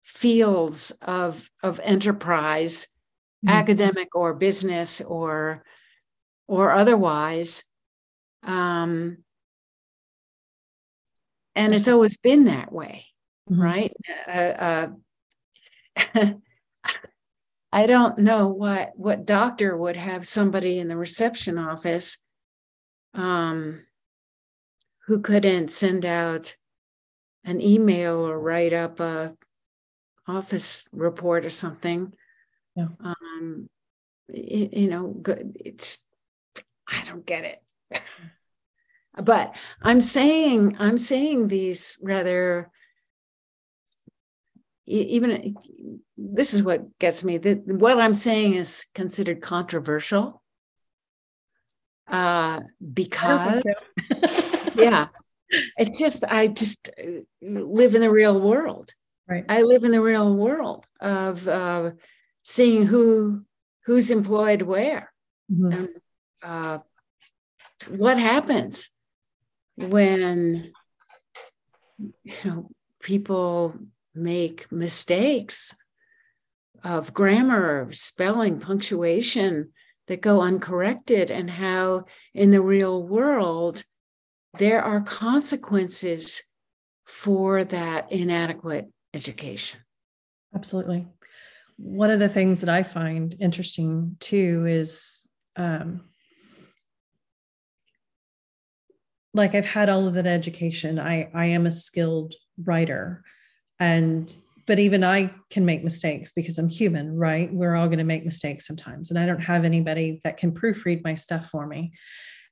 fields of, of enterprise mm-hmm. academic or business or or otherwise um, and it's always been that way mm-hmm. right uh, uh, *laughs* i don't know what what doctor would have somebody in the reception office um, who couldn't send out an email or write up a office report or something yeah. Um, it, you know, it's, I don't get it. *laughs* but I'm saying, I'm saying these rather, even this is what gets me that what I'm saying is considered controversial. Uh, because, *laughs* yeah, it's just, I just uh, live in the real world.
Right.
I live in the real world of, uh, seeing who who's employed where mm-hmm. and uh, what happens when you know people make mistakes of grammar spelling punctuation that go uncorrected and how in the real world there are consequences for that inadequate education.
Absolutely. One of the things that I find interesting too is um, like I've had all of that education. I I am a skilled writer, and but even I can make mistakes because I'm human, right? We're all going to make mistakes sometimes, and I don't have anybody that can proofread my stuff for me.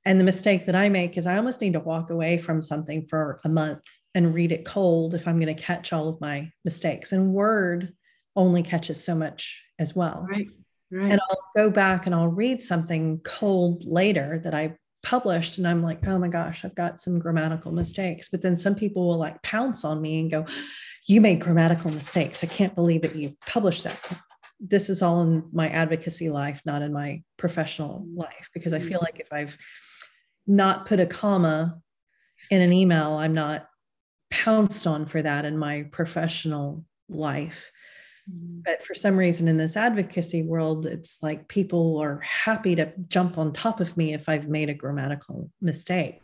And the mistake that I make is I almost need to walk away from something for a month and read it cold if I'm going to catch all of my mistakes. And Word only catches so much as well.
Right. Right.
And I'll go back and I'll read something cold later that I published and I'm like, oh my gosh, I've got some grammatical mistakes. But then some people will like pounce on me and go, you made grammatical mistakes. I can't believe that you published that. This is all in my advocacy life, not in my professional life, because I feel like if I've not put a comma in an email, I'm not pounced on for that in my professional life. Mm-hmm. But for some reason in this advocacy world, it's like people are happy to jump on top of me if I've made a grammatical mistake.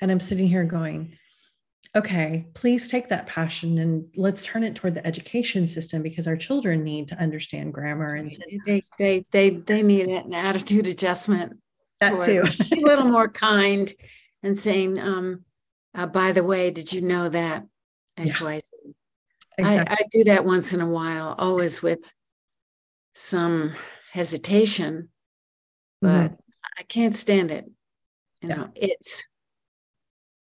And I'm sitting here going, okay, please take that passion and let's turn it toward the education system because our children need to understand grammar and
they they they, they need an attitude adjustment.
That too. *laughs*
a little more kind and saying, um, uh, by the way, did you know that X, yeah. Exactly. I, I do that once in a while, always with some hesitation, but mm-hmm. I can't stand it. You know, it's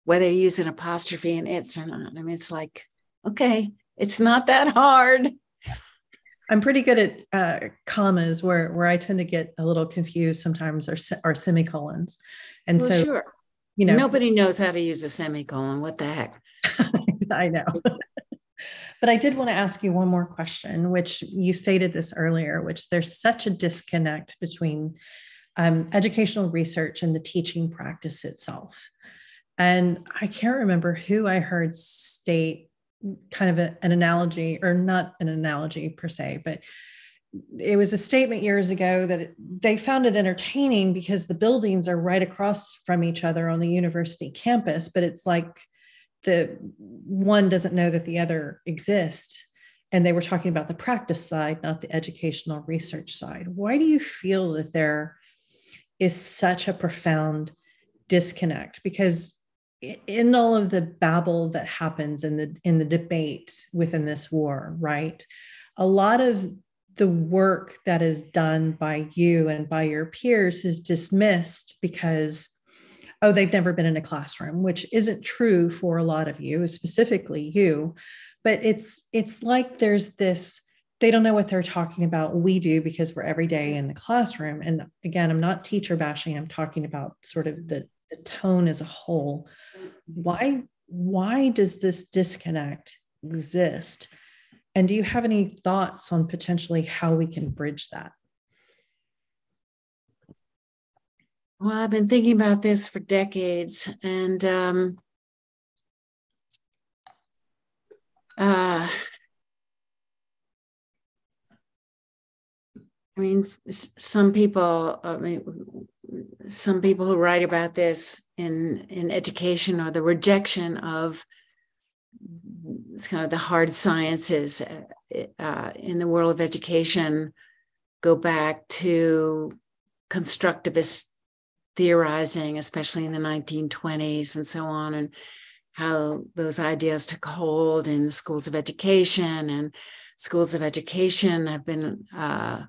whether you use an apostrophe in it's or not. I mean, it's like, okay, it's not that hard.
I'm pretty good at uh, commas where where I tend to get a little confused sometimes are, are semicolons. And well, so,
sure. you know, nobody knows how to use a semicolon. What the heck? *laughs*
I know. *laughs* but I did want to ask you one more question, which you stated this earlier, which there's such a disconnect between um, educational research and the teaching practice itself. And I can't remember who I heard state kind of a, an analogy, or not an analogy per se, but it was a statement years ago that it, they found it entertaining because the buildings are right across from each other on the university campus, but it's like the one doesn't know that the other exists. And they were talking about the practice side, not the educational research side. Why do you feel that there is such a profound disconnect? Because in all of the babble that happens in the in the debate within this war right? A lot of the work that is done by you and by your peers is dismissed because oh they've never been in a classroom which isn't true for a lot of you specifically you. But it's it's like there's this they don't know what they're talking about. We do because we're every day in the classroom. And again i'm not teacher bashing. I'm talking about sort of the, the tone as a whole why why does this disconnect exist? And do you have any thoughts on potentially how we can bridge that?
Well i've been thinking about this for decades and um, uh, I mean, some people, I mean, some people who write about this in in education or the rejection of it's kind of the hard sciences uh, in the world of education go back to constructivist theorizing, especially in the 1920s and so on, and how those ideas took hold in schools of education. And schools of education have been uh,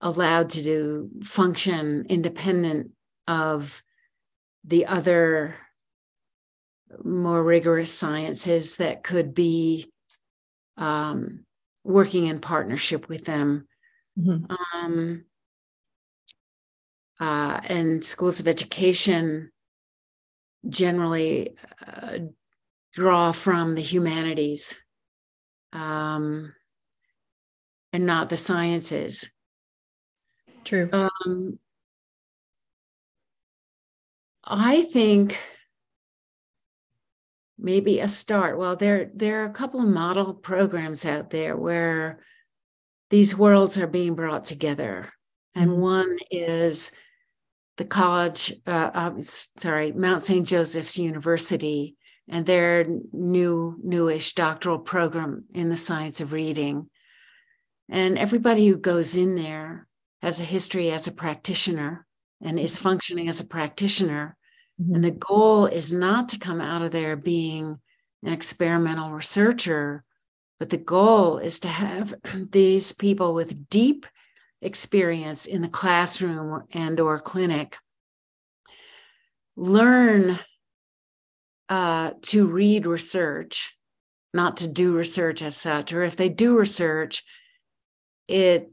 allowed to do function independent of the other more rigorous sciences that could be um, working in partnership with them. Mm-hmm. Um, uh, and schools of education generally uh, draw from the humanities um, and not the sciences.
True. Um,
I think maybe a start. Well, there there are a couple of model programs out there where these worlds are being brought together, and mm-hmm. one is the college. Uh, um, sorry, Mount St. Joseph's University, and their new newish doctoral program in the science of reading. And everybody who goes in there has a history as a practitioner and is mm-hmm. functioning as a practitioner Mm-hmm. And the goal is not to come out of there being an experimental researcher, but the goal is to have *clears throat* these people with deep experience in the classroom and or clinic learn uh, to read research not to do research as such or if they do research it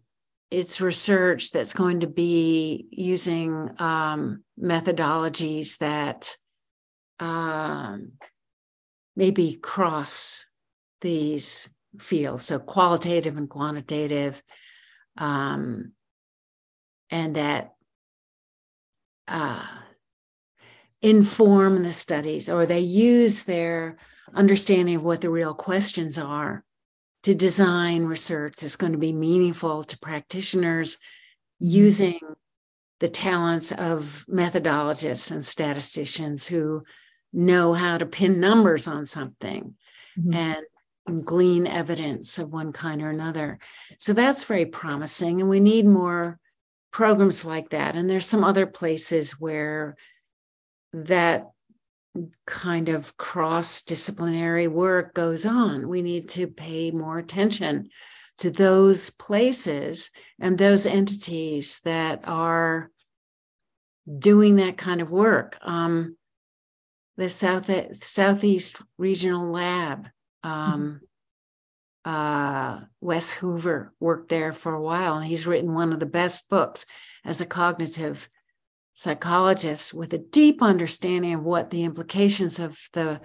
it's research that's going to be using um, methodologies that um, maybe cross these fields, so qualitative and quantitative, um, and that uh, inform the studies, or they use their understanding of what the real questions are to design research that's going to be meaningful to practitioners mm-hmm. using the talents of methodologists and statisticians who know how to pin numbers on something mm-hmm. and glean evidence of one kind or another. So that's very promising. And we need more programs like that. And there's some other places where that kind of cross disciplinary work goes on. We need to pay more attention to those places and those entities that are doing that kind of work. Um, the South Southeast Regional Lab. Um, mm-hmm. uh, Wes Hoover worked there for a while, and he's written one of the best books as a cognitive psychologist with a deep understanding of what the implications of the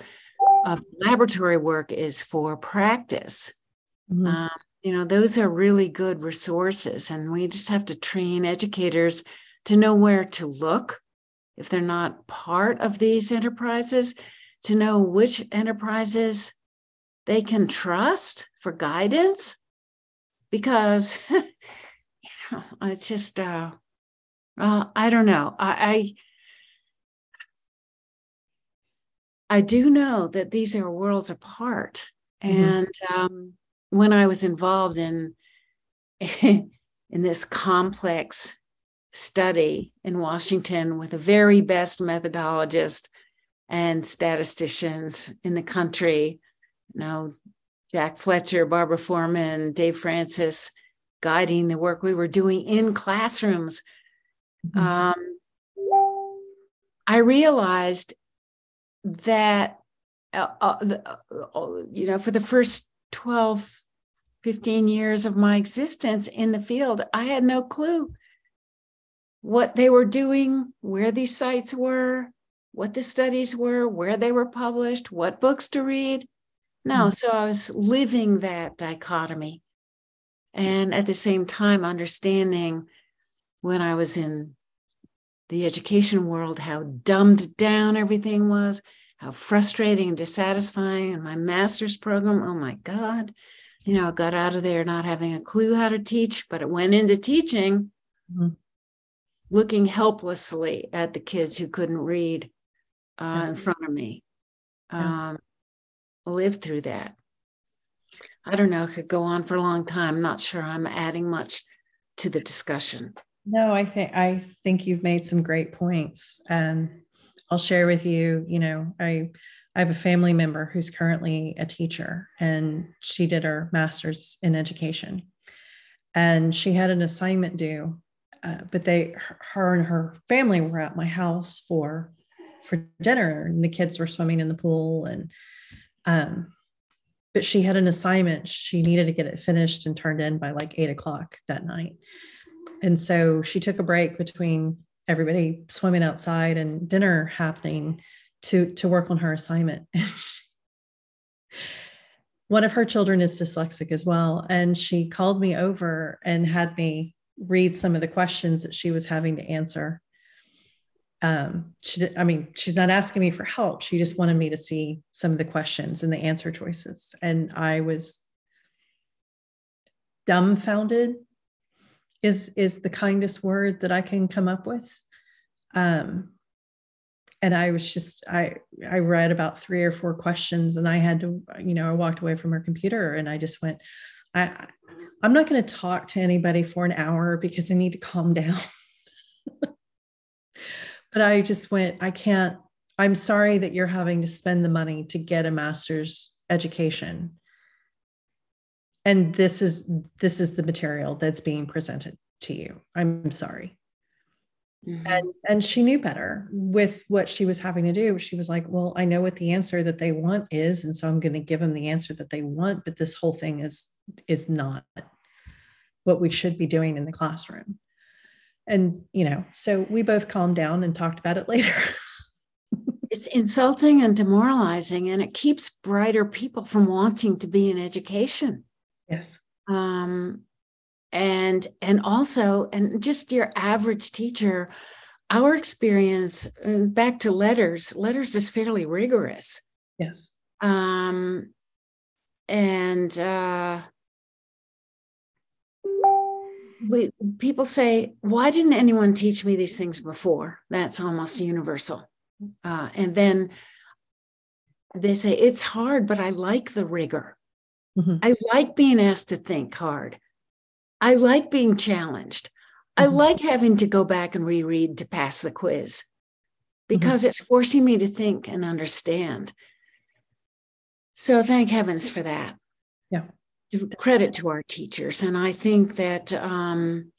of laboratory work is for practice. Mm-hmm. Um, you know, those are really good resources, and we just have to train educators to know where to look if they're not part of these enterprises, to know which enterprises they can trust for guidance. Because, *laughs* you know, it's just, uh, uh, I don't know. I, I, I do know that these are worlds apart. Mm-hmm. And um, when I was involved in *laughs* in this complex study in Washington with the very best methodologist and statisticians in the country, you know, Jack Fletcher, Barbara Foorman, Dave Francis, guiding the work we were doing in classrooms. Mm-hmm. Um, I realized that, uh, uh, uh, you know, for the first 12 15 years of my existence in the field, I had no clue what they were doing, where these sites were, what the studies were, where they were published, what books to read. No, mm-hmm. so I was living that dichotomy. And at the same time, understanding when I was in the education world how dumbed down everything was, how frustrating and dissatisfying. And my master's program, oh my God, you know, I got out of there not having a clue how to teach, but it went into teaching, mm-hmm. looking helplessly at the kids who couldn't read uh, yeah. in front of me. Yeah. Um, lived through that. I don't know, it could go on for a long time. I'm not sure I'm adding much to the discussion.
No, I think I think you've made some great points. And I'll share with you, you know, I I have a family member who's currently a teacher and she did her master's in education. And she had an assignment due, uh, but they, her and her family were at my house for for dinner, and the kids were swimming in the pool. And um, but she had an assignment; she needed to get it finished and turned in by like eight o'clock that night. And so she took a break between everybody swimming outside and dinner happening to to work on her assignment. *laughs* One of her children is dyslexic as well, and she called me over and had me read some of the questions that she was having to answer. Um, she, I mean, she's not asking me for help. She just wanted me to see some of the questions and the answer choices, and I was dumbfounded. Is is the kindest word that I can come up with? Um, and I was just I I read about three or four questions and I had to you know I walked away from her computer and I just went I I'm not going to talk to anybody for an hour because I need to calm *laughs* down. but I just went I can't I'm sorry that you're having to spend the money to get a master's education. And this is this is the material that's being presented to you. I'm sorry. Mm-hmm. And and she knew better with what she was having to do. She was like, "Well, I know what the answer that they want is, and so I'm going to give them the answer that they want, but this whole thing is is not what we should be doing in the classroom." And, you know, so we both calmed down and talked about it *laughs* later.
it's insulting and demoralizing and it keeps brighter people from wanting to be in education.
Yes.
Um and and also and just your average teacher our experience uh, back to LETRS. LETRS is fairly rigorous
yes
um and uh we people say why didn't anyone teach me these things before that's almost universal uh, and then they say it's hard but i like the rigor mm-hmm. i like being asked to think hard I like being challenged. I mm-hmm. like having to go back and reread to pass the quiz because mm-hmm. it's forcing me to think and understand. So thank heavens for that.
Yeah.
Credit to our teachers. And I think that, um,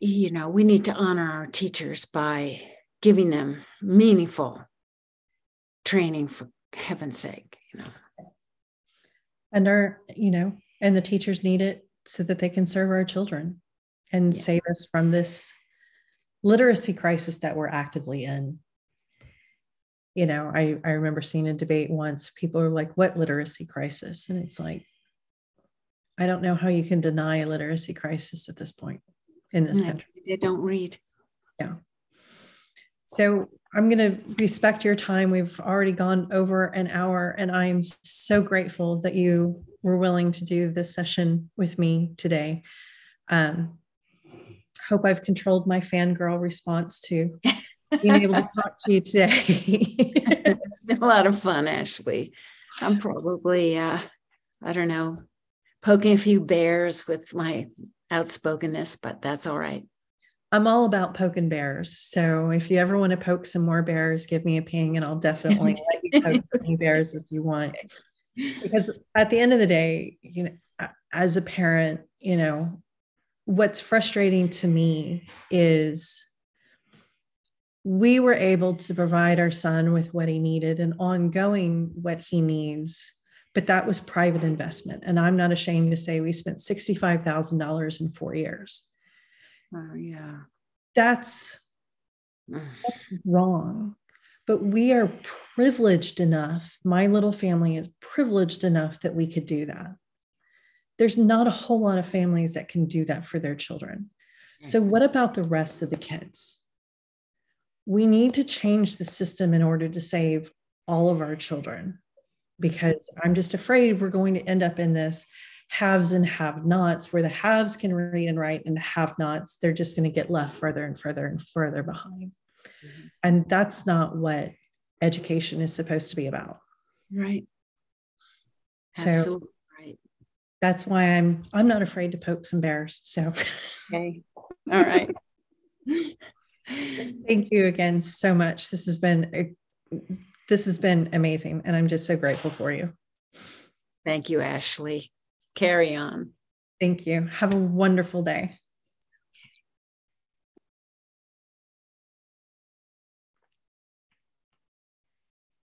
you know, we need to honor our teachers by giving them meaningful training for heaven's sake, you know.
And our, you know, and the teachers need it so that they can serve our children and yeah. save us from this literacy crisis that we're actively in. You know, I, I remember seeing a debate once, people are like, what literacy crisis? And it's like, I don't know how you can deny a literacy crisis at this point in this country.
They don't read.
Yeah. So I'm going to respect your time. We've already gone over an hour, and I'm so grateful that you were willing to do this session with me today. Um, hope I've controlled my fangirl response to being able to talk to you today. *laughs*
it's been a lot of fun, Ashley. I'm probably, uh, I don't know, poking a few bears with my outspokenness, but that's all right.
I'm all about poking bears. So if you ever want to poke some more bears, give me a ping and I'll definitely let you poke as many bears as you want. Because at the end of the day, you know, uh, as a parent, you know, what's frustrating to me is we were able to provide our son with what he needed and ongoing what he needs but that was private investment and i'm not ashamed to say we spent $65000 in four years
Oh, yeah.
That's mm. that's wrong. But we are privileged enough. My little family is privileged enough that we could do that. There's not a whole lot of families that can do that for their children. So, mm-hmm. what about the rest of the kids? We need to change the system in order to save all of our children because I'm just afraid we're going to end up in this haves and have nots, where the haves can read and write and the have nots, they're just going to get left further and further and further behind. Mm-hmm. And that's not what education is supposed to be about.
Right. So Absolutely right.
That's why I'm I'm not afraid to poke some bears. So
okay. *laughs* All right.
Thank you again so much. This has been a, this has been amazing and I'm just so grateful for you.
Thank you, Ashley carry on.
Thank you. Have a wonderful day.